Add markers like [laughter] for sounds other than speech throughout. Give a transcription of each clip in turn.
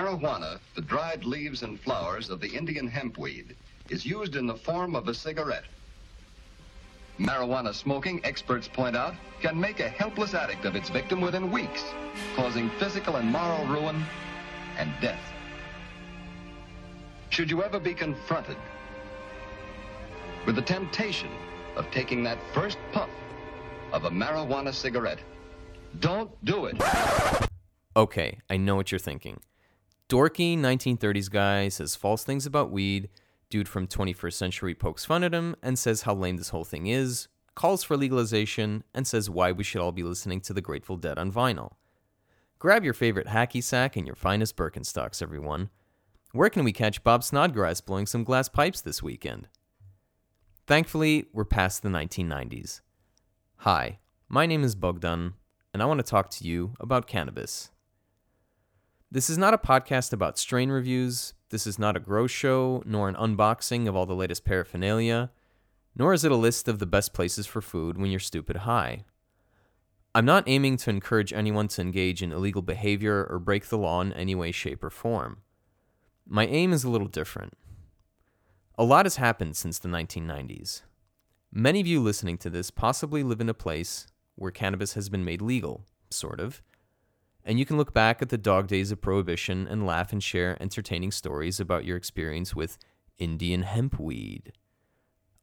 Marijuana, the dried leaves and flowers of the Indian hempweed, is used in the form of a cigarette. Marijuana smoking, experts point out, can make a helpless addict of its victim within weeks, causing physical and moral ruin and death. Should you ever be confronted with the temptation of taking that first puff of a marijuana cigarette, don't do it. Okay, I know what you're thinking. Dorky 1930s guy says false things about weed. Dude from 21st Century pokes fun at him and says how lame this whole thing is, calls for legalization, and says why we should all be listening to the Grateful Dead on vinyl. Grab your favorite hacky sack and your finest Birkenstocks, everyone. Where can we catch Bob Snodgrass blowing some glass pipes this weekend? Thankfully, we're past the 1990s. Hi, my name is Bogdan, and I want to talk to you about cannabis. This is not a podcast about strain reviews. This is not a grow show, nor an unboxing of all the latest paraphernalia, nor is it a list of the best places for food when you're stupid high. I'm not aiming to encourage anyone to engage in illegal behavior or break the law in any way, shape, or form. My aim is a little different. A lot has happened since the 1990s. Many of you listening to this possibly live in a place where cannabis has been made legal, sort of and you can look back at the dog days of prohibition and laugh and share entertaining stories about your experience with Indian hempweed.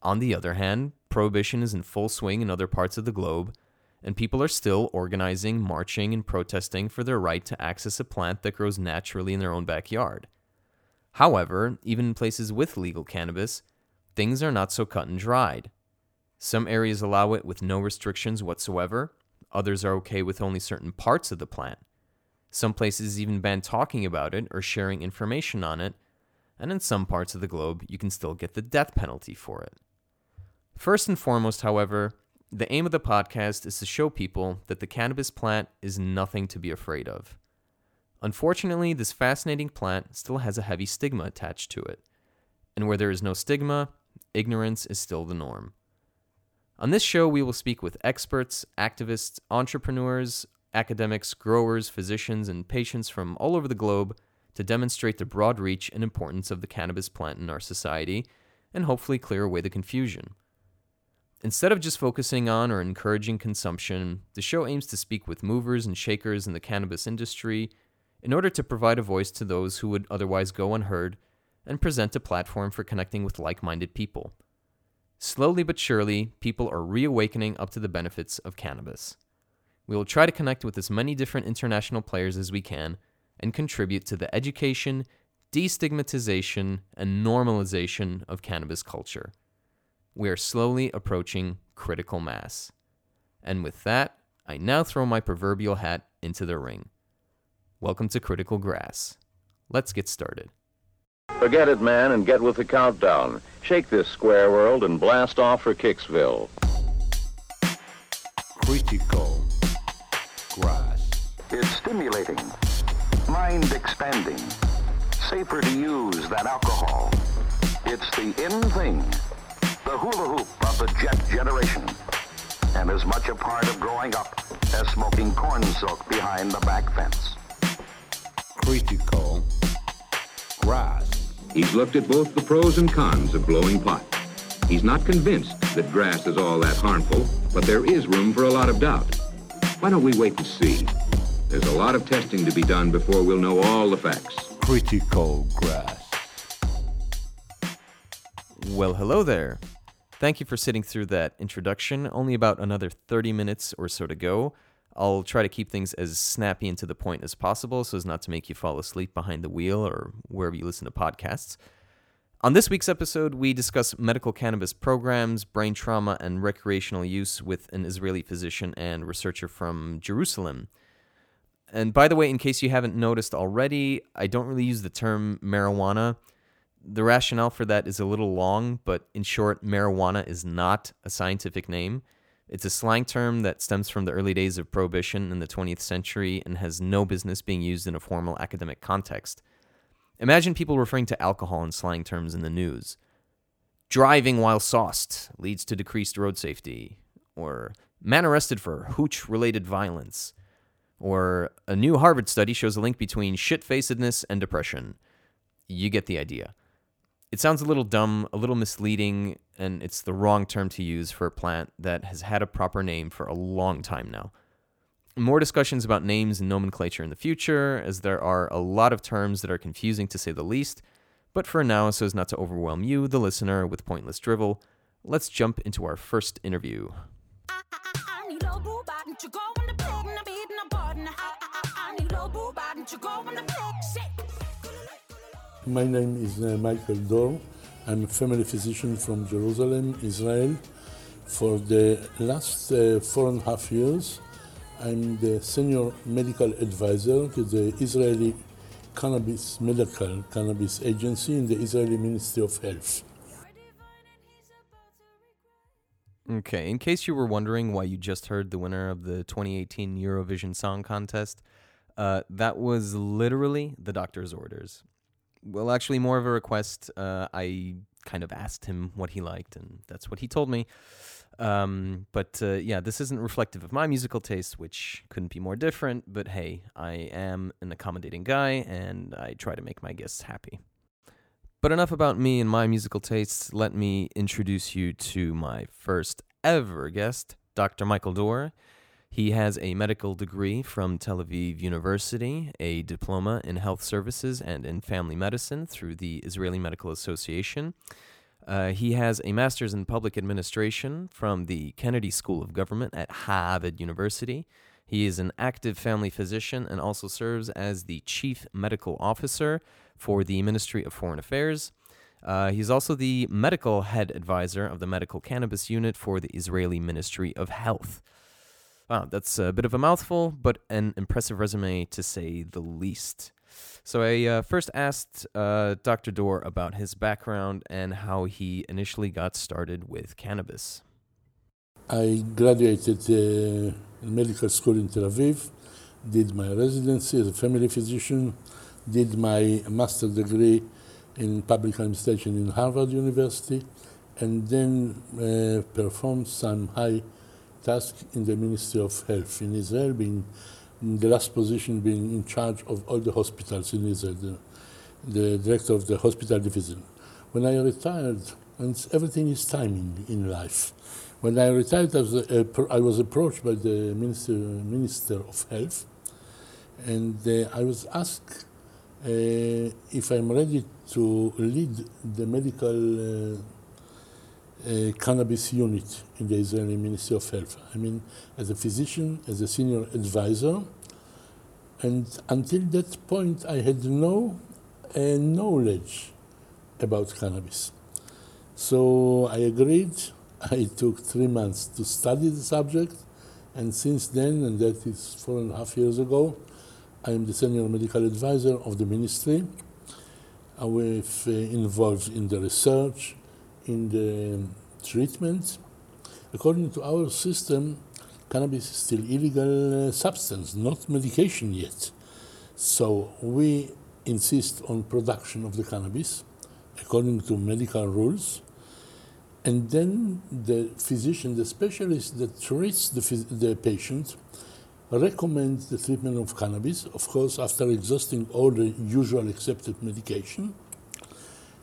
On the other hand, prohibition is in full swing in other parts of the globe, and people are still organizing, marching, and protesting for their right to access a plant that grows naturally in their own backyard. However, even in places with legal cannabis, things are not so cut and dried. Some areas allow it with no restrictions whatsoever, others are okay with only certain parts of the plant. Some places even ban talking about it or sharing information on it, and in some parts of the globe, you can still get the death penalty for it. First and foremost, however, the aim of the podcast is to show people that the cannabis plant is nothing to be afraid of. Unfortunately, this fascinating plant still has a heavy stigma attached to it, and where there is no stigma, ignorance is still the norm. On this show, we will speak with experts, activists, entrepreneurs, academics, growers, physicians, and patients from all over the globe to demonstrate the broad reach and importance of the cannabis plant in our society and hopefully clear away the confusion. Instead of just focusing on or encouraging consumption, the show aims to speak with movers and shakers in the cannabis industry in order to provide a voice to those who would otherwise go unheard and present a platform for connecting with like minded people. Slowly but surely, people are reawakening up to the benefits of cannabis. We will try to connect with as many different international players as we can and contribute to the education, destigmatization, and normalization of cannabis culture. We are slowly approaching critical mass. And with that, I now throw my proverbial hat into the ring. Welcome to Critical Grass. Let's get started. Forget it, man, and get with the countdown. Shake this square world and blast off for Kicksville. Critical grass. It's stimulating, mind expanding, safer to use than alcohol. It's the in thing, the hula hoop of the jet generation, and as much a part of growing up as smoking corn silk behind the back fence. Critical grass. He's looked at both the pros and cons of blowing pot. He's not convinced that grass is all that harmful, but there is room for a lot of doubt. Why don't we wait and see? There's a lot of testing to be done before we'll know all the facts. Critical grass. Well, hello there. Thank you for sitting through that introduction. Only about another 30 minutes or so to go. I'll try to keep things as snappy and to the point as possible so as not to make you fall asleep behind the wheel or wherever you listen to podcasts. On this week's episode, we discuss medical cannabis programs, brain trauma, and recreational use with an Israeli physician and researcher from Jerusalem. And by the way, in case you haven't noticed already, I don't really use the term marijuana. The rationale for that is a little long, but in short, marijuana is not a scientific name. It's a slang term that stems from the early days of prohibition in the 20th century and has no business being used in a formal academic context. Imagine people referring to alcohol in slang terms in the news. Driving while sauced leads to decreased road safety, or man arrested for hooch related violence, Or a new Harvard study shows a link between shit facedness and depression. You get the idea. It sounds a little dumb, a little misleading, and it's the wrong term to use for a plant that has had a proper name for a long time now. More discussions about names and nomenclature in the future, as there are a lot of terms that are confusing to say the least. But for now, so as not to overwhelm you, the listener, with pointless drivel, let's jump into our first interview. My name is uh, Michael Dor. I'm a family physician from Jerusalem, Israel. For the last uh, four and a half years, I'm the senior medical advisor to the Israeli Cannabis Medical Cannabis Agency in the Israeli Ministry of Health. Okay, in case you were wondering why you just heard the winner of the 2018 Eurovision Song Contest, uh, that was literally the doctor's orders. Well, actually, more of a request. Uh, I kind of asked him what he liked, and that's what he told me. Um, but uh, yeah, this isn't reflective of my musical taste, which couldn't be more different. But hey, I am an accommodating guy, and I try to make my guests happy. But enough about me and my musical tastes. Let me introduce you to my first ever guest, Dr. Michael Dor. He has a medical degree from Tel Aviv University, a diploma in health services and in family medicine through the Israeli Medical Association. Uh, he has a master's in public administration from the Kennedy School of Government at Harvard University. He is an active family physician and also serves as the chief medical officer for the Ministry of Foreign Affairs. Uh, he's also the medical head advisor of the medical cannabis unit for the Israeli Ministry of Health. Wow, that's a bit of a mouthful, but an impressive resume to say the least. So I uh, first asked uh, Dr. Dor about his background and how he initially got started with cannabis. I graduated uh, medical school in Tel Aviv, did my residency as a family physician, did my master's degree in public administration in Harvard University, and then uh, performed some high tasks in the Ministry of Health in Israel, being in the last position being in charge of all the hospitals in Israel, the, the director of the hospital division. When I retired, and everything is timing in life. When I retired, I was, uh, I was approached by the Minister, Minister of Health, and uh, I was asked uh, if I'm ready to lead the medical uh, cannabis unit in the Israeli Ministry of Health. I mean, as a physician, as a senior advisor, and until that point, I had no uh, knowledge about cannabis. So I agreed. [laughs] I took three months to study the subject, and since then, and that is four and a half years ago, I am the senior medical advisor of the ministry. I was uh, involved in the research, in the treatment. According to our system, cannabis is still illegal uh, substance, not medication yet. So we insist on production of the cannabis according to medical rules. And then the physician, the specialist that treats the, the patient, recommends the treatment of cannabis, of course, after exhausting all the usual accepted medication.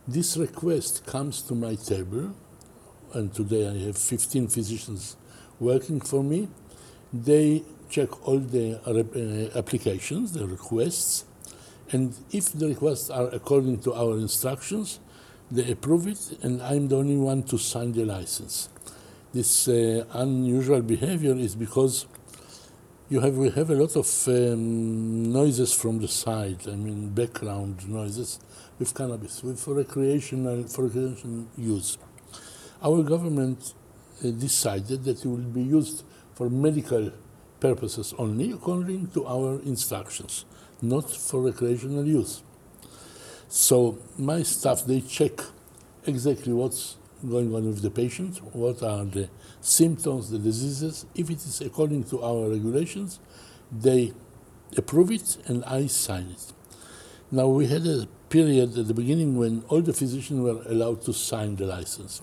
This request comes to my table, and today I have 15 physicians working for me. They check all the uh, applications, the requests, and if the requests are according to our instructions, they approve it, and I'm the only one to sign the license. This uh, unusual behavior is because you have we have a lot of um, noises from the side. I mean, background noises with cannabis, for recreational for recreational use. Our government uh, decided that it will be used for medical purposes only, according to our instructions, not for recreational use. So my staff they check exactly what's going on with the patient, what are the symptoms, the diseases. If it is according to our regulations, they approve it and I sign it. Now we had a period at the beginning when all the physicians were allowed to sign the license.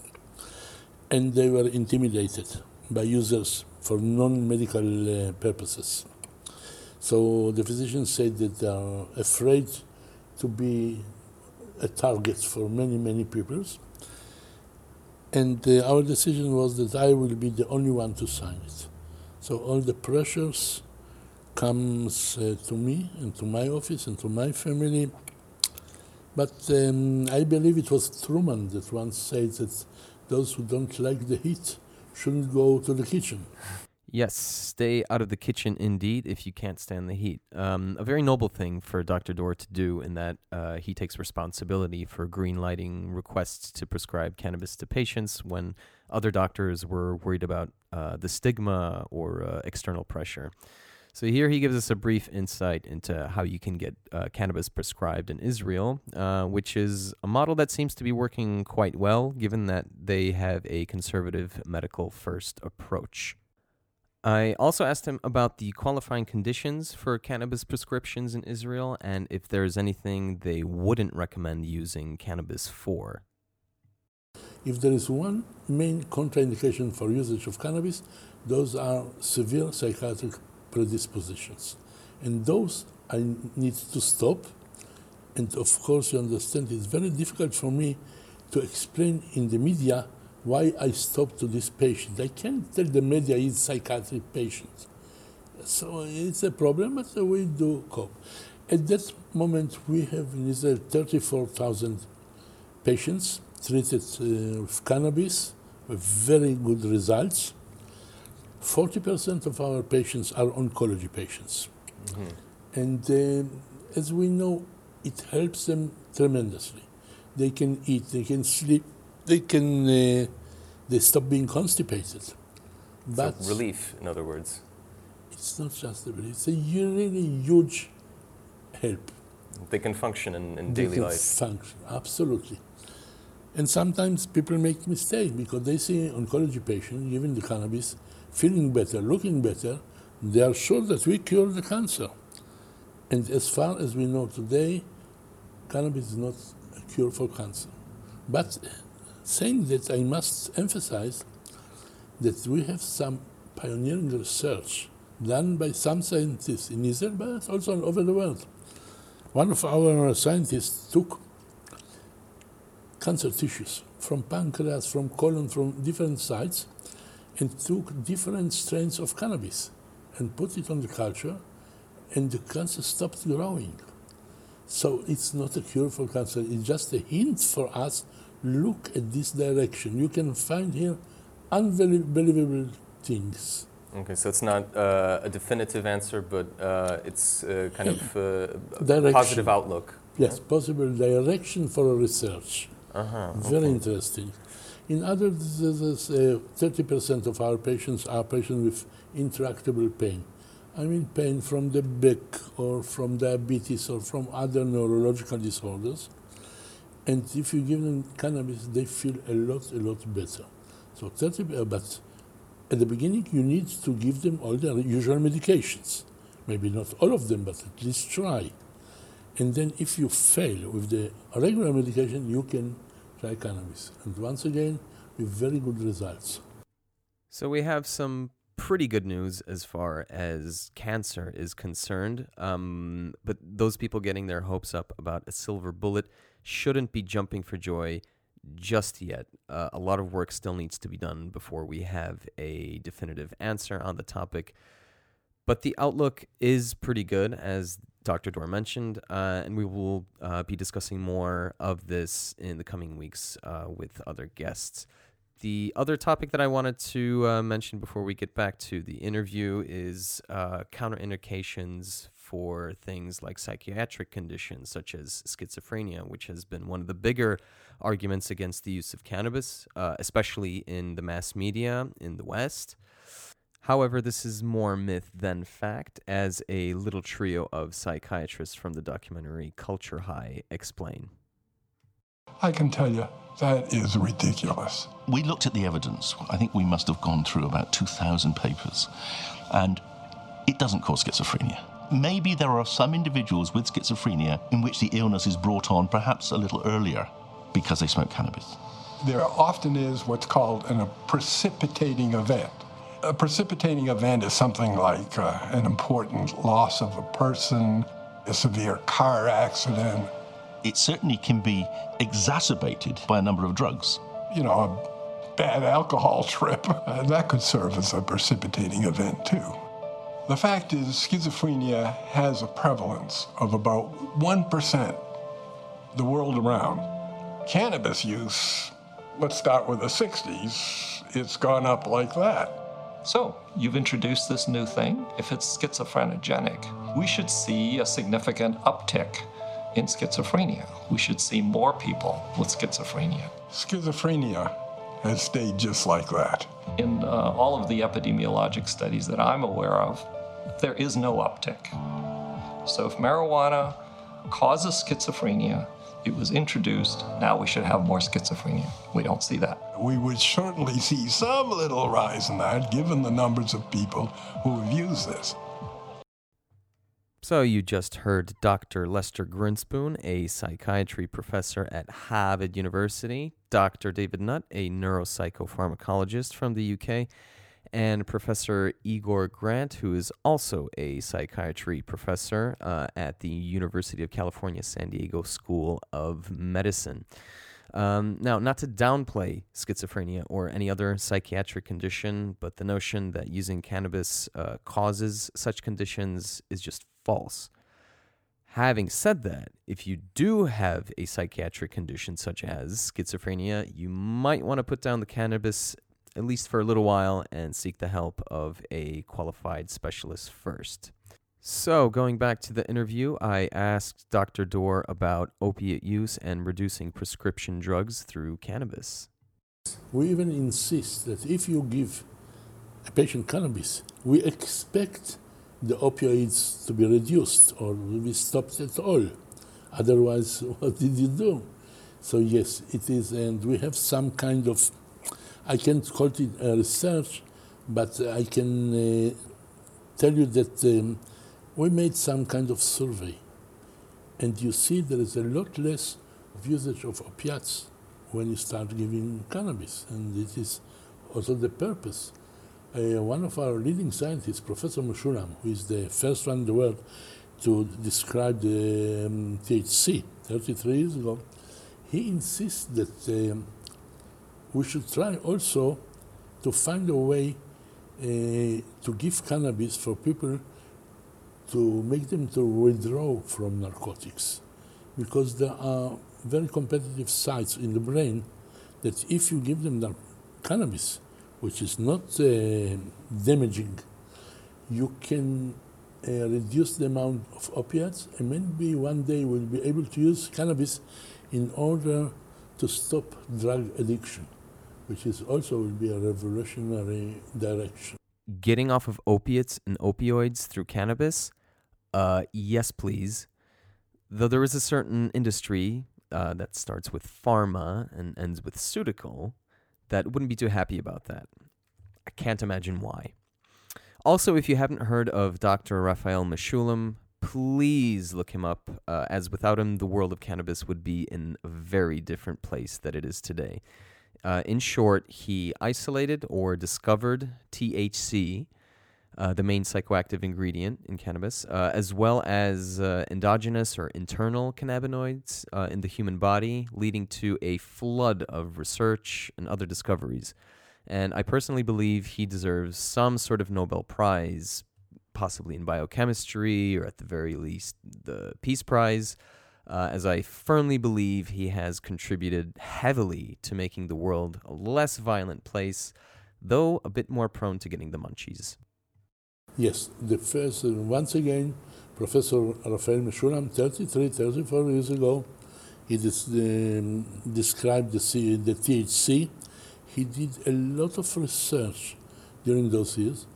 And they were intimidated by users for non medical uh, purposes. So the physicians said that they are afraid to be a target for many, many people. And uh, our decision was that I will be the only one to sign it. So all the pressures comes uh, to me and to my office and to my family. But um, I believe it was Truman that once said that those who don't like the heat shouldn't go to the kitchen. Yes, stay out of the kitchen indeed if you can't stand the heat. Um, a very noble thing for Dr. Dor to do in that uh, he takes responsibility for green lighting requests to prescribe cannabis to patients when other doctors were worried about uh, the stigma or uh, external pressure. So here he gives us a brief insight into how you can get uh, cannabis prescribed in Israel, uh, which is a model that seems to be working quite well, given that they have a conservative medical first approach. I also asked him about the qualifying conditions for cannabis prescriptions in Israel and if there's anything they wouldn't recommend using cannabis for. If there is one main contraindication for usage of cannabis, those are severe psychiatric predispositions. And those I need to stop. And of course, you understand it's very difficult for me to explain in the media why I stopped to this patient. I can't tell the media he's psychiatric patient. So it's a problem, but we do cope. At that moment, we have in Israel 34,000 patients treated uh, with cannabis with very good results. 40% of our patients are oncology patients. Mm-hmm. And uh, as we know, it helps them tremendously. They can eat, they can sleep, they can uh, they stop being constipated. But so relief, in other words. It's not just a relief; it's a really huge help. They can function in, in they daily can life. Function absolutely. And sometimes people make mistakes because they see oncology patient given the cannabis, feeling better, looking better. They are sure that we cure the cancer. And as far as we know today, cannabis is not a cure for cancer. But saying that, I must emphasize that we have some pioneering research done by some scientists in Israel, but also all over the world. One of our scientists took cancer tissues from pancreas, from colon, from different sites, and took different strains of cannabis and put it on the culture, and the cancer stopped growing. So it's not a cure for cancer, it's just a hint for us look at this direction. You can find here unbelievable things. Okay, so it's not uh, a definitive answer, but uh, it's uh, kind of uh, a positive outlook. Yes, possible direction for a research. Uh-huh, Very okay. interesting. In other diseases, 30% uh, of our patients are patients with intractable pain. I mean pain from the back or from diabetes or from other neurological disorders. And if you give them cannabis, they feel a lot, a lot better. So 30, uh, but at the beginning, you need to give them all the usual medications. Maybe not all of them, but at least try. And then if you fail with the regular medication, you can try cannabis. And once again, with very good results. So we have some pretty good news as far as cancer is concerned. Um, but those people getting their hopes up about a silver bullet shouldn't be jumping for joy just yet. Uh, a lot of work still needs to be done before we have a definitive answer on the topic. But the outlook is pretty good, as Dr. Dor mentioned, uh, and we will uh, be discussing more of this in the coming weeks uh, with other guests. The other topic that I wanted to uh, mention before we get back to the interview is uh, counterindications for things like psychiatric conditions such as schizophrenia, which has been one of the bigger arguments against the use of cannabis, uh, especially in the mass media in the West. However, this is more myth than fact, as a little trio of psychiatrists from the documentary Culture High explain. I can tell you that is ridiculous. We looked at the evidence. I think we must have gone through about 2,000 papers, and it doesn't cause schizophrenia maybe there are some individuals with schizophrenia in which the illness is brought on perhaps a little earlier because they smoke cannabis. There often is what's called an, a precipitating event. A precipitating event is something like uh, an important loss of a person, a severe car accident. It certainly can be exacerbated by a number of drugs. You know, a bad alcohol [laughs] trip, uh, that could serve as a precipitating event too. The fact is, schizophrenia has a prevalence of about 1% the world around. Cannabis use, let's start with the 60s, it's gone up like that. So, you've introduced this new thing. If it's schizophrenogenic, we should see a significant uptick in schizophrenia. We should see more people with schizophrenia. Schizophrenia has stayed just like that. In uh, all of the epidemiologic studies that I'm aware of, there is no uptick. So if marijuana causes schizophrenia, it was introduced, now we should have more schizophrenia. We don't see that. We would certainly [laughs] see some little rise in that given the numbers of people who have used this. So you just heard Dr. Lester Grinspoon, a psychiatry professor at Harvard University, Dr. David Nutt, a neuropsychopharmacologist from the UK, and Professor Igor Grant, who is also a psychiatry professor uh, at the University of California, San Diego School of Medicine. Um, now, not to downplay schizophrenia or any other psychiatric condition, but the notion that using cannabis uh, causes such conditions is just false. Having said that, if you do have a psychiatric condition such as schizophrenia, you might want to put down the cannabis at least for a little while and seek the help of a qualified specialist first. So, going back to the interview, I asked Dr. Dor about opiate use and reducing prescription drugs through cannabis. We even insist that if you give a patient cannabis, we expect the opioids to be reduced or to be stopped at all. Otherwise, [laughs] what did you do? So, yes, it is, and we have some kind of, I can't call it uh, research, but I can uh, tell you that um, we made some kind of survey, and you see there is a lot less usage of opiates when you start giving cannabis, and this is also the purpose. Uh, one of our leading scientists, Professor Mechoulam, who is the first one in the world to describe the um, THC 33 years ago, he insists that um, we should try also to find a way uh, to give cannabis for people to make them to withdraw from narcotics. Because there are very competitive sites in the brain that if you give them nar- cannabis, which is not uh, damaging, you can uh, reduce the amount of opiates and maybe one day we'll be able to use cannabis in order to stop drug addiction, which is also will be a revolutionary direction. Getting off of opiates and opioids through cannabis uh, yes, please. Though there is a certain industry uh, that starts with pharma and ends with ceutical that wouldn't be too happy about that. I can't imagine why. Also, if you haven't heard of Dr. Raphael Mechoulam, please look him up, uh, as without him, the world of cannabis would be in a very different place than it is today. Uh, in short, he isolated or discovered THC, uh, the main psychoactive ingredient in cannabis, uh, as well as uh, endogenous or internal cannabinoids uh, in the human body, leading to a flood of research and other discoveries. And I personally believe he deserves some sort of Nobel Prize, possibly in biochemistry or at the very least the Peace Prize. Uh, as I firmly believe he has contributed heavily to making the world a less violent place, though a bit more prone to getting the munchies. Yes, the first, uh, once again, Professor Raphael Mechoulam, 33, 34 years ago, he dis, um, described the, C, the THC. He did a lot of research during those years.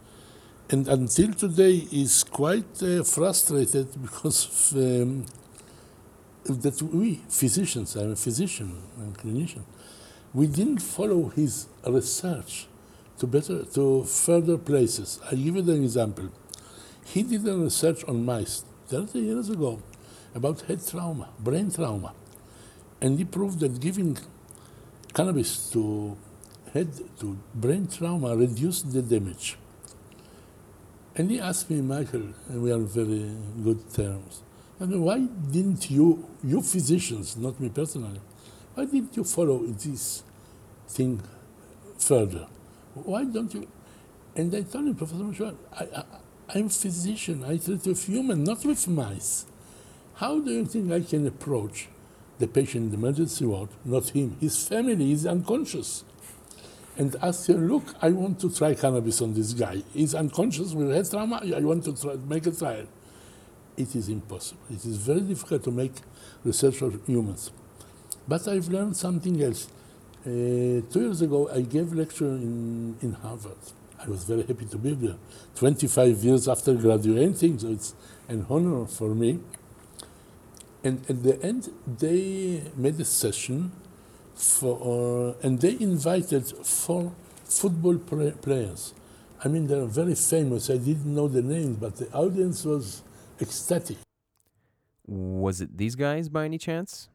And until today, he's quite uh, frustrated [laughs] because of, um, that we, physicians, I'm a physician and clinician, we didn't follow his research to better to further places. I'll give you an example. He did a research on mice 30 years ago about head trauma, brain trauma, and he proved that giving cannabis to head to brain trauma reduced the damage. And he asked me, Michael, and we are very good terms, and why didn't you, you physicians, not me personally, why didn't you follow this thing further? Why don't you? And I told him, Professor Mechoulam, I, I'm a physician. I treat with humans, not with mice. How do you think I can approach the patient in the emergency ward, not him? His family is unconscious. And ask him, look, I want to try cannabis on this guy. He's unconscious with head trauma. I want to try, make a trial. It is impossible. It is very difficult to make research on humans. But I've learned something else. Uh, two years ago, I gave lecture in, in Harvard. I was very happy to be there. 25 years after graduating, so it's an honor for me. And at the end, they made a session for, uh, and they invited four football players. I mean, they're very famous. I didn't know the names, but the audience was ecstatic. Was it these guys by any chance?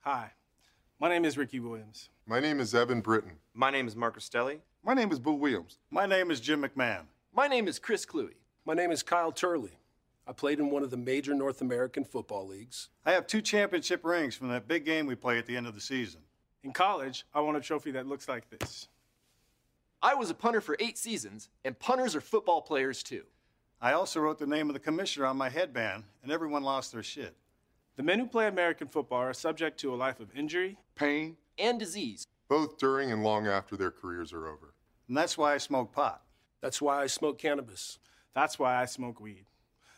Hi, my name is Ricky Williams. My name is Eben Britton. My name is Mark Rostelli. My name is Boo Williams. My name is Jim McMahon. My name is Chris Kluwe. My name is Kyle Turley. I played in one of the major North American football leagues. I have two championship rings from that big game we play at the end of the season. In college, I won a trophy that looks like this. I was a punter for eight seasons, and punters are football players too. I also wrote the name of the commissioner on my headband, and everyone lost their shit. The men who play American football are subject to a life of injury, pain, and disease, both during and long after their careers are over. And that's why I smoke pot. That's why I smoke cannabis. That's why I smoke weed.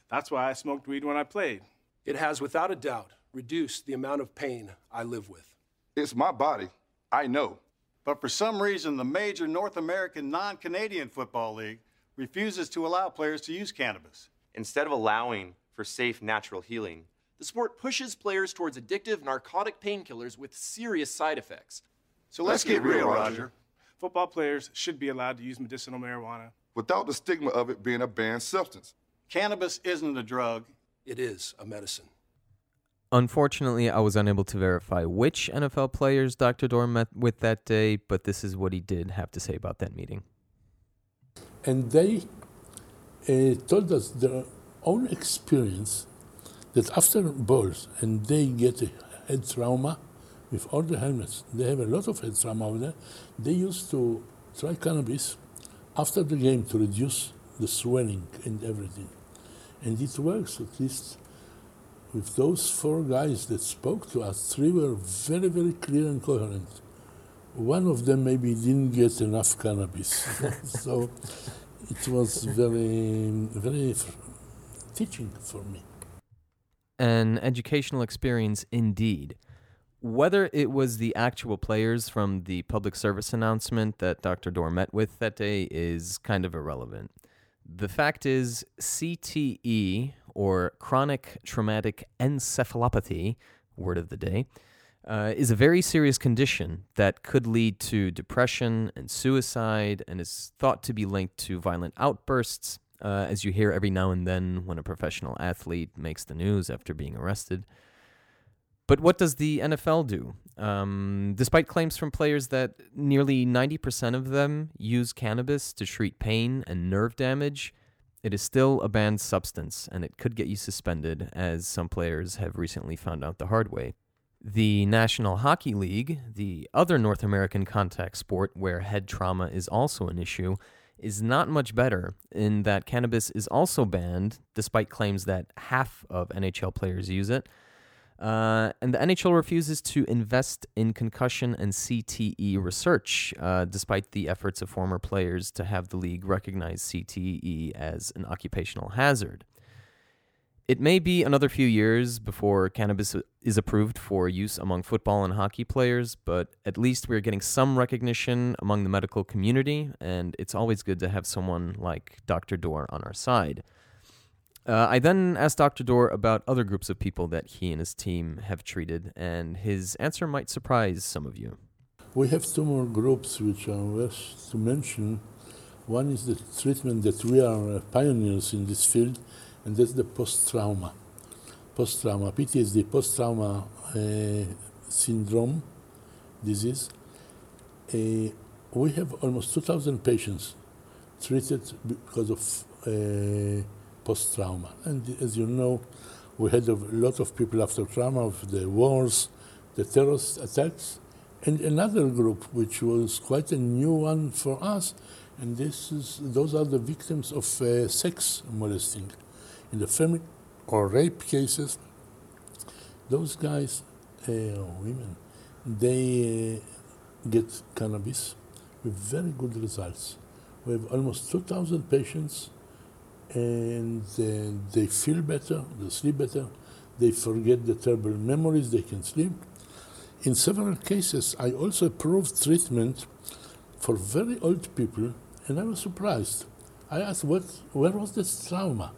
That's why I smoked weed when I played. It has, without a doubt, reduced the amount of pain I live with. It's my body. I know. But for some reason, the major North American non Canadian Football League refuses to allow players to use cannabis. Instead of allowing for safe natural healing, the sport pushes players towards addictive narcotic painkillers with serious side effects. So let's, let's get, get, real, Roger. Roger. Football players should be allowed to use medicinal marijuana without the stigma of it being a banned substance. Cannabis isn't a drug, it is a medicine. Unfortunately, I was unable to verify which NFL players Dr. Dor met with that day, but this is what he did have to say about that meeting. And they uh, told us their own experience that after balls and they get a head trauma with all the helmets, they have a lot of head trauma over there, they used to try cannabis after the game to reduce the swelling and everything. And it works, at least with those four guys that spoke to us, three were very, very clear and coherent. One of them maybe didn't get enough cannabis. [laughs] so it was very, very teaching for me an educational experience indeed. Whether it was the actual players from the public service announcement that Dr. Dor met with that day is kind of irrelevant. The fact is, CTE, or chronic traumatic encephalopathy, word of the day, uh, is a very serious condition that could lead to depression and suicide and is thought to be linked to violent outbursts, uh, as you hear every now and then when a professional athlete makes the news after being arrested. But what does the NFL do? Um, despite claims from players that nearly 90% of them use cannabis to treat pain and nerve damage, it is still a banned substance and it could get you suspended, as some players have recently found out the hard way. The National Hockey League, the other North American contact sport where head trauma is also an issue, is not much better in that cannabis is also banned, despite claims that half of NHL players use it. Uh, and the NHL refuses to invest in concussion and CTE research, uh, despite the efforts of former players to have the league recognize CTE as an occupational hazard. It may be another few years before cannabis is approved for use among football and hockey players, but at least we're getting some recognition among the medical community, and it's always good to have someone like Dr. Dor on our side. Uh, I then asked Dr. Dor about other groups of people that he and his team have treated, and his answer might surprise some of you. We have two more groups which are worth to mention. One is the treatment that we are pioneers in this field and that's the post-trauma. Post-trauma, PTSD, post-trauma uh, syndrome disease. Uh, we have almost 2,000 patients treated because of uh, post trauma. And as you know, we had a lot of people after trauma of the wars, the terrorist attacks, and another group which was quite a new one for us, and this is those are the victims of uh, sex molesting in the family or rape cases. Those guys, uh, women, they uh, get cannabis with very good results. We have almost 2,000 patients, and uh, they feel better, they sleep better, they forget the terrible memories, they can sleep. In several cases, I also approved treatment for very old people, and I was surprised. I asked, what, where was this trauma?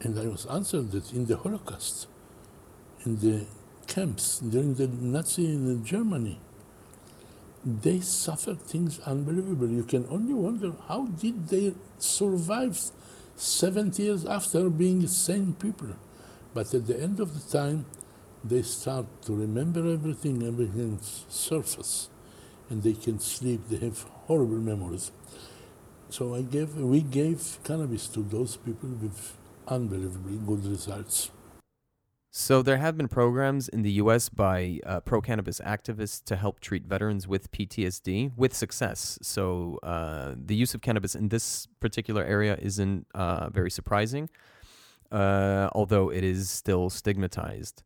And I was answered that in the Holocaust, in the camps during the Nazi in Germany, they suffered things unbelievable. You can only wonder how did they survive 70 years after being sane people. But at the end of the time, they start to remember everything, everything surface, and they can sleep. They have horrible memories. So I gave, we gave cannabis to those people with unbelievably good results. So there have been programs in the U.S. by uh, pro-cannabis activists to help treat veterans with PTSD with success. So uh, the use of cannabis in this particular area isn't uh, very surprising, uh, although it is still stigmatized.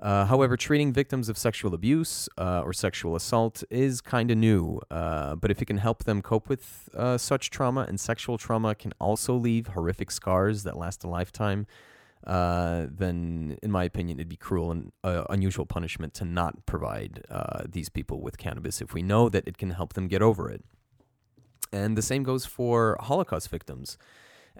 Uh, however, treating victims of sexual abuse uh, or sexual assault is kind of new, but if it can help them cope with such trauma, and sexual trauma can also leave horrific scars that last a lifetime, uh, then, in my opinion, it'd be cruel and uh, unusual punishment to not provide uh, these people with cannabis if we know that it can help them get over it. And the same goes for Holocaust victims.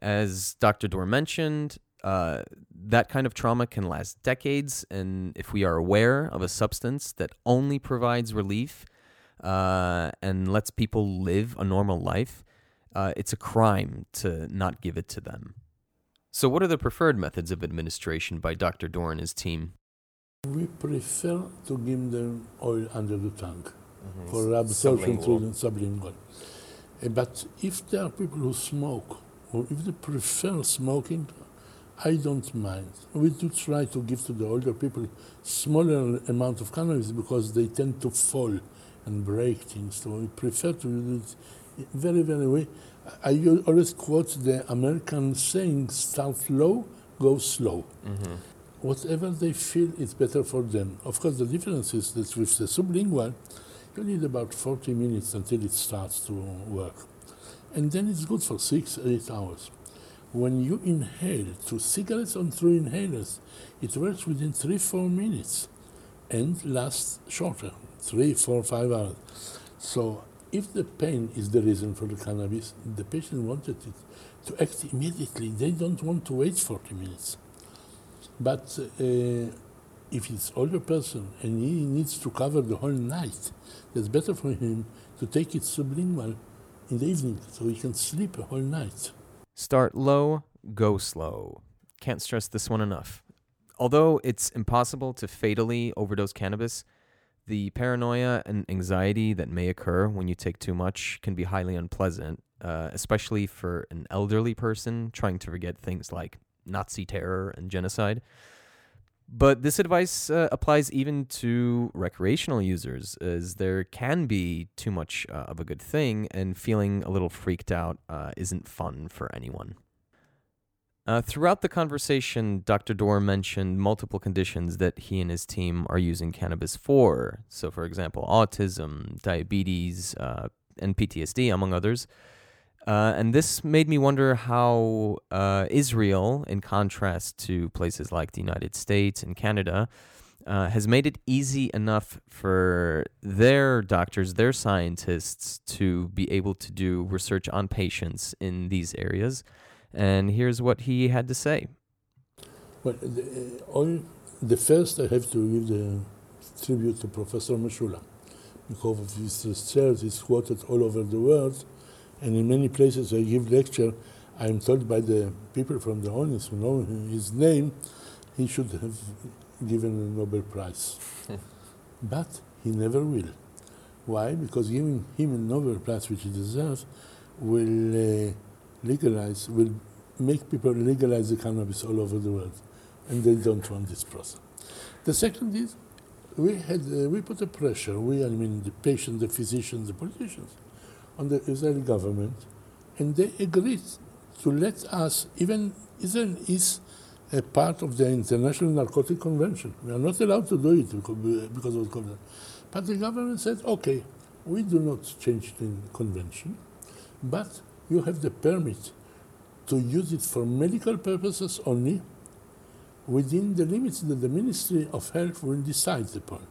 As Dr. Dor mentioned, uh, that kind of trauma can last decades, and if we are aware of a substance that only provides relief uh, and lets people live a normal life, uh, it's a crime to not give it to them. So, what are the preferred methods of administration by Dr. Dor and his team? We prefer to give them oil under the tongue Mhm. for absorption Sublingual. through the sublingual. Uh, But if there are people who smoke, or if they prefer smoking, I don't mind. We do try to give to the older people smaller amount of cannabis because they tend to fall and break things. So we prefer to do it very, very way. I always quote the American saying, start low, go slow. Mhm. Whatever they feel is better for them. Of course, the difference is that with the sublingual, you need about 40 minutes until it starts to work. And then it's good for six, eight hours. When you inhale through cigarettes or through inhalers, it works within three, four minutes and lasts shorter, three, four, five hours. So if the pain is the reason for the cannabis, the patient wanted it to act immediately. They don't want to wait 40 minutes. But uh, if it's older person and he needs to cover the whole night, it's better for him to take it sublingual in the evening so he can sleep a whole night. Start low, go slow. Can't stress this one enough. Although it's impossible to fatally overdose cannabis, the paranoia and anxiety that may occur when you take too much can be highly unpleasant, uh, especially for an elderly person trying to forget things like Nazi terror and genocide. But this advice uh, applies even to recreational users, as there can be too much uh, of a good thing, and feeling a little freaked out uh, isn't fun for anyone. Uh, throughout the conversation, Dr. Dor mentioned multiple conditions that he and his team are using cannabis for. So, for example, autism, diabetes, uh, and PTSD, among others. Uh, and this made me wonder how uh, Israel, in contrast to places like the United States and Canada, uh, has made it easy enough for their doctors, their scientists, to be able to do research on patients in these areas. And here's what he had to say. Well, the, uh, the first I have to give the tribute to Professor Mechoulam because of his research is quoted all over the world, and in many places I give lecture. I'm told by the people from the audience who know his name, he should have given a Nobel Prize, [laughs] but he never will. Why? Because giving him a Nobel Prize, which he deserves, will uh, legalize, will make people legalize the cannabis all over the world, and they don't want this process. The second is, we had uh, we put a pressure. We, I mean, the patient, the physicians, the politicians, on the Israeli government, and they agreed to let us. Even Israel is a part of the International Narcotic Convention. We are not allowed to do it because of COVID. But the government said, okay, we do not change the convention, but you have the permit to use it for medical purposes only within the limits that the Ministry of Health will decide upon.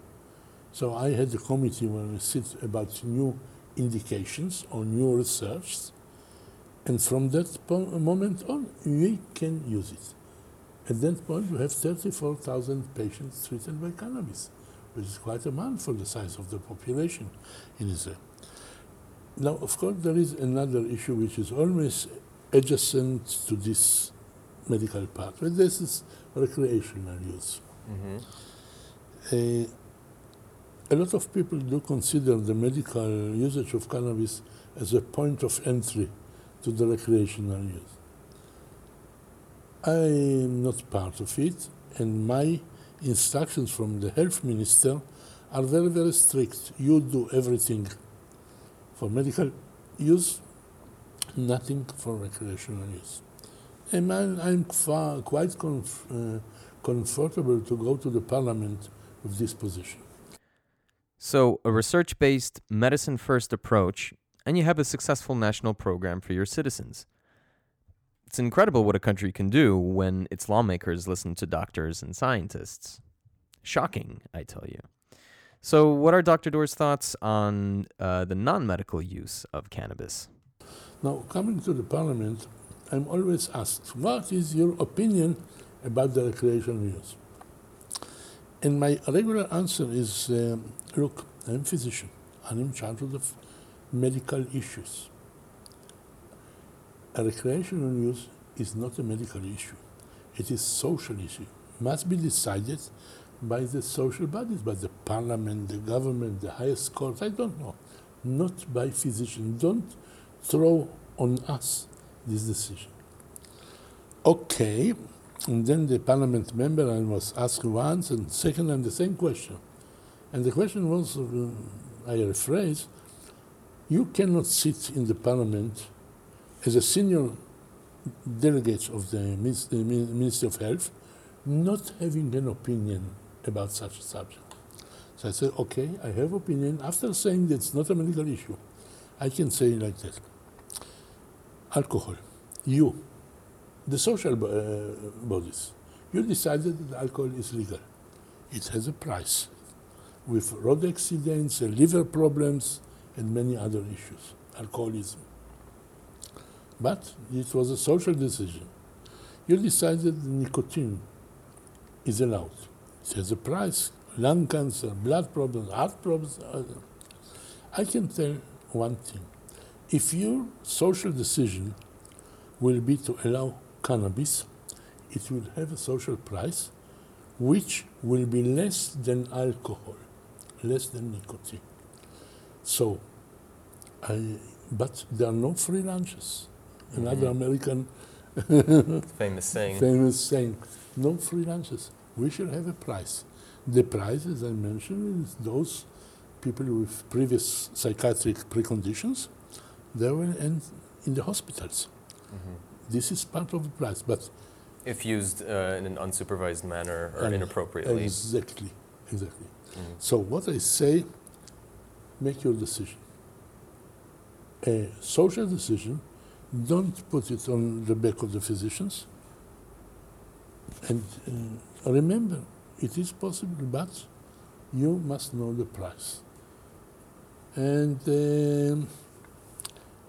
So I had a committee where we sit about new indications or new research, and from that moment on, we can use it. At that point, we have 34,000 patients treated by cannabis, which is quite a amount for the size of the population in Israel. Now, of course, there is another issue which is always adjacent to this medical part, but this is recreational use. Uh, a lot of people do consider the medical usage of cannabis as a point of entry to the recreational use. I am not part of it, and my instructions from the health minister are very, very strict. You do everything for medical use, nothing for recreational use. And I'm, I'm far, quite uh, comfortable to go to the parliament with this position. So, a research based, medicine first approach, and you have a successful national program for your citizens. It's incredible what a country can do when its lawmakers listen to doctors and scientists. Shocking, I tell you. So, what are Dr. Dor's thoughts on uh, the non medical use of cannabis? Now, coming to the parliament, I'm always asked, what is your opinion about the recreational use? And my regular answer is, um, look, I'm a physician. I'm in charge of medical issues. A recreational use is not a medical issue. It is social issue. Must be decided by the social bodies, by the parliament, the government, the highest court. I don't know. Not by physicians. Don't throw on us this decision. Okay, and then the parliament member I was asked once and second and the same question. And the question was, uh, I rephrase, you cannot sit in the parliament as a senior delegate of the Minis- Ministry of Health not having an opinion about such a subject. So I said, okay, I have opinion. After saying that it's not a medical issue, I can say like that. Alcohol, you, the social uh, bodies, you decided that alcohol is legal. It has a price with road accidents, liver problems, and many other issues, alcoholism. But it was a social decision. You decided that nicotine is allowed. It has a price, lung cancer, blood problems, heart problems. uh, I can tell one thing. If your social decision will be to allow cannabis, it will have a social price which will be less than alcohol, less than nicotine. So, I, but there are no free lunches. Another Mhm. American [laughs] Famous saying. Famous saying, no free lunches. We should have a price. The price, as I mentioned, is those people with previous psychiatric preconditions, they will end in the hospitals. This is part of the price, but If used uh, in an unsupervised manner or and inappropriately. Exactly, exactly. Mhm. So what I say, make your decision. A social decision, don't put it on the back of the physicians. And uh, remember, it is possible, but you must know the price. And um,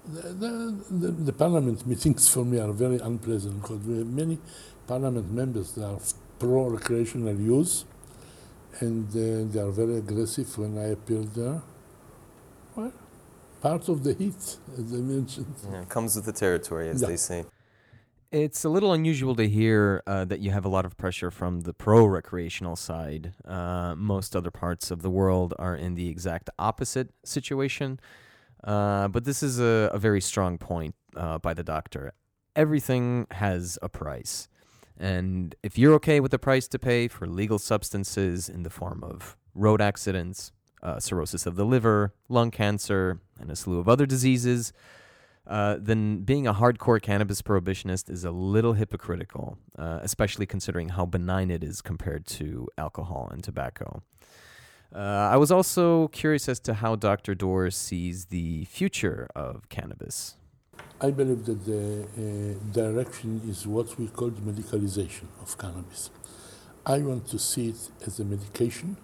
the, the, the, the parliament meetings for me are very unpleasant because we have many parliament members that are pro recreational use and uh, they are very aggressive when I appear there. Well, part of the heat, as I mentioned. Yeah, it comes with the territory, as Yeah. they say. It's a little unusual to hear uh, that you have a lot of pressure from the pro recreational side. Uh, most other parts of the world are in the exact opposite situation. Uh, but this is a, a very strong point uh, by the doctor. Everything has a price. And if you're okay with the price to pay for legal substances in the form of road accidents, uh, cirrhosis of the liver, lung cancer, and a slew of other diseases, uh, then being a hardcore cannabis prohibitionist is a little hypocritical, uh, especially considering how benign it is compared to alcohol and tobacco. Uh, I was also curious as to how Dr. Dor sees the future of cannabis. I believe that the uh, direction is what we call the medicalization of cannabis. I want to see it as a medication,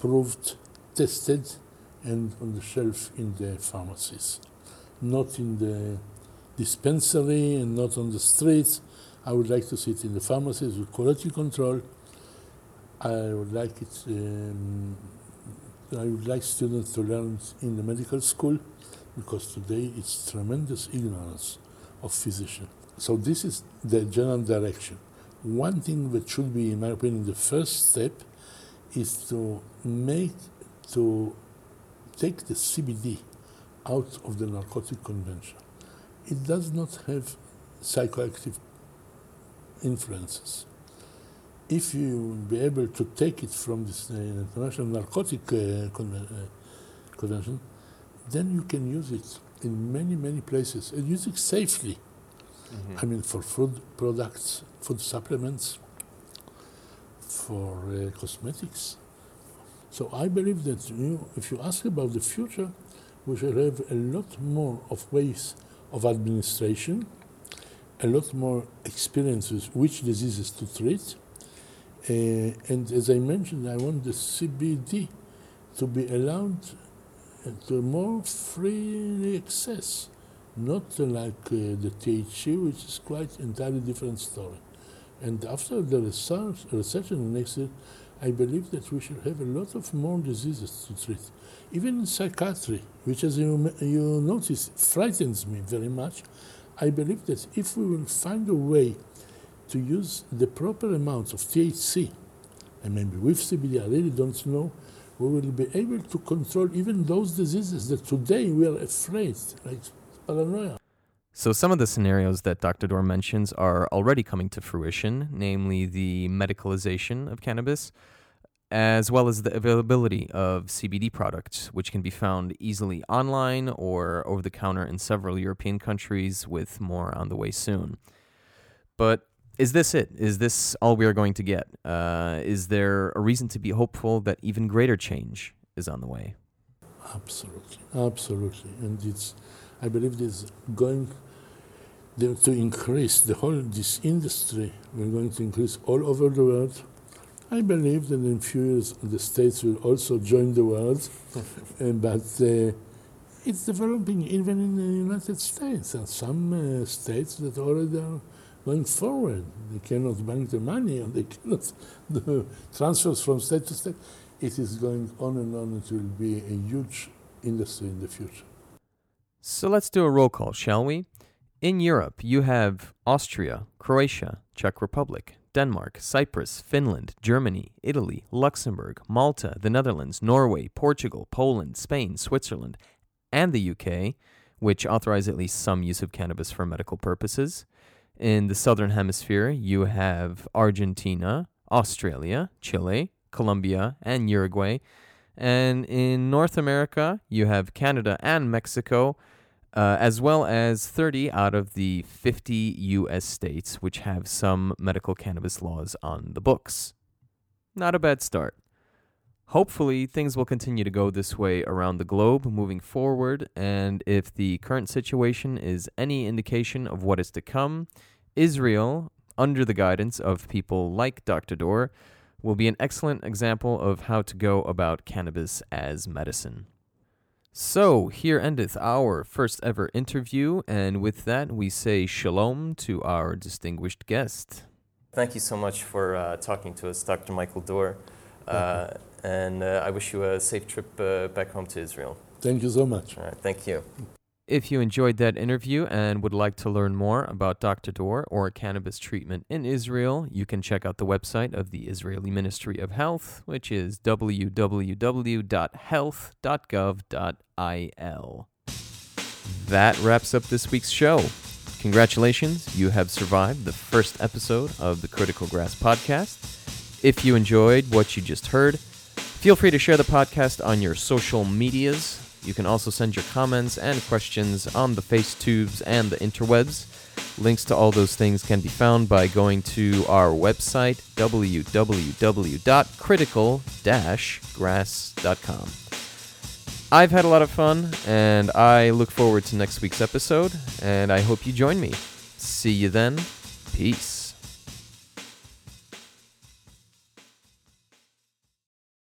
proved, tested, and on the shelf in the pharmacies not in the dispensary and not on the streets. I would like to see it in the pharmacies with quality control. I would like it. Um, I would like students to learn in the medical school because today it's tremendous ignorance of physicians. So this is the general direction. One thing that should be, in my opinion, the first step is to make to take the CBD out of the narcotic convention. It does not have psychoactive influences. If you will be able to take it from this uh, international narcotic uh, conven- uh, convention, then you can use it in many, many places and use it safely. Mm-hmm. I mean, for food products, food supplements, for uh, cosmetics. So I believe that you, if you ask about the future, we shall have a lot more of ways of administration, a lot more experiences which diseases to treat. Uh, and as I mentioned, I want the CBD to be allowed to more freely access, not like uh, the THC, which is quite entirely different story. And after the research, research in the next I believe that we should have a lot of more diseases to treat. Even psychiatry, which as you, you notice frightens me very much, I believe that if we will find a way to use the proper amounts of THC, and maybe with CBD, I really don't know, we will be able to control even those diseases that today we are afraid, like paranoia. So, some of the scenarios that Dr. Dor mentions are already coming to fruition, namely the medicalization of cannabis, as well as the availability of CBD products, which can be found easily online or over the counter in several European countries, with more on the way soon. But is this it? Is this all we are going to get? Uh, is there a reason to be hopeful that even greater change is on the way? Absolutely, absolutely, and it's. I believe this going to increase the whole this industry. We're going to increase all over the world I believe that in few years the states will also join the world, [laughs] but uh, it's developing even in the United States and some uh, states that already are going forward. They cannot bank the money and they cannot [laughs] do transfers from state to state. It is going on and on. It will be a huge industry in the future. So let's do a roll call, shall we? In Europe, you have Austria, Croatia, Czech Republic, Denmark, Cyprus, Finland, Germany, Italy, Luxembourg, Malta, the Netherlands, Norway, Portugal, Poland, Spain, Switzerland, and the UK, which authorize at least some use of cannabis for medical purposes. In the southern hemisphere, you have Argentina, Australia, Chile, Colombia, and Uruguay. And in North America, you have Canada and Mexico, uh, as well as 30 out of the 50 U.S. states which have some medical cannabis laws on the books. Not a bad start. Hopefully, things will continue to go this way around the globe moving forward, and if the current situation is any indication of what is to come, Israel, under the guidance of people like Dr. Dor, will be an excellent example of how to go about cannabis as medicine. So, here endeth our first ever interview, and with that, we say shalom to our distinguished guest. Thank you so much for uh, talking to us, Dr. Michael Dor. Uh, and uh, I wish you a safe trip uh, back home to Israel. Thank you so much. All right, thank you. If you enjoyed that interview and would like to learn more about Dr. Dor or cannabis treatment in Israel, you can check out the website of the Israeli Ministry of Health, which is www.health.gov.il. That wraps up this week's show. Congratulations, you have survived the first episode of the Critical Grass podcast. If you enjoyed what you just heard, feel free to share the podcast on your social medias. You can also send your comments and questions on the FaceTubes and the interwebs. Links to all those things can be found by going to our website, www.critical-grass.com. I've had a lot of fun, and I look forward to next week's episode, and I hope you join me. See you then. Peace.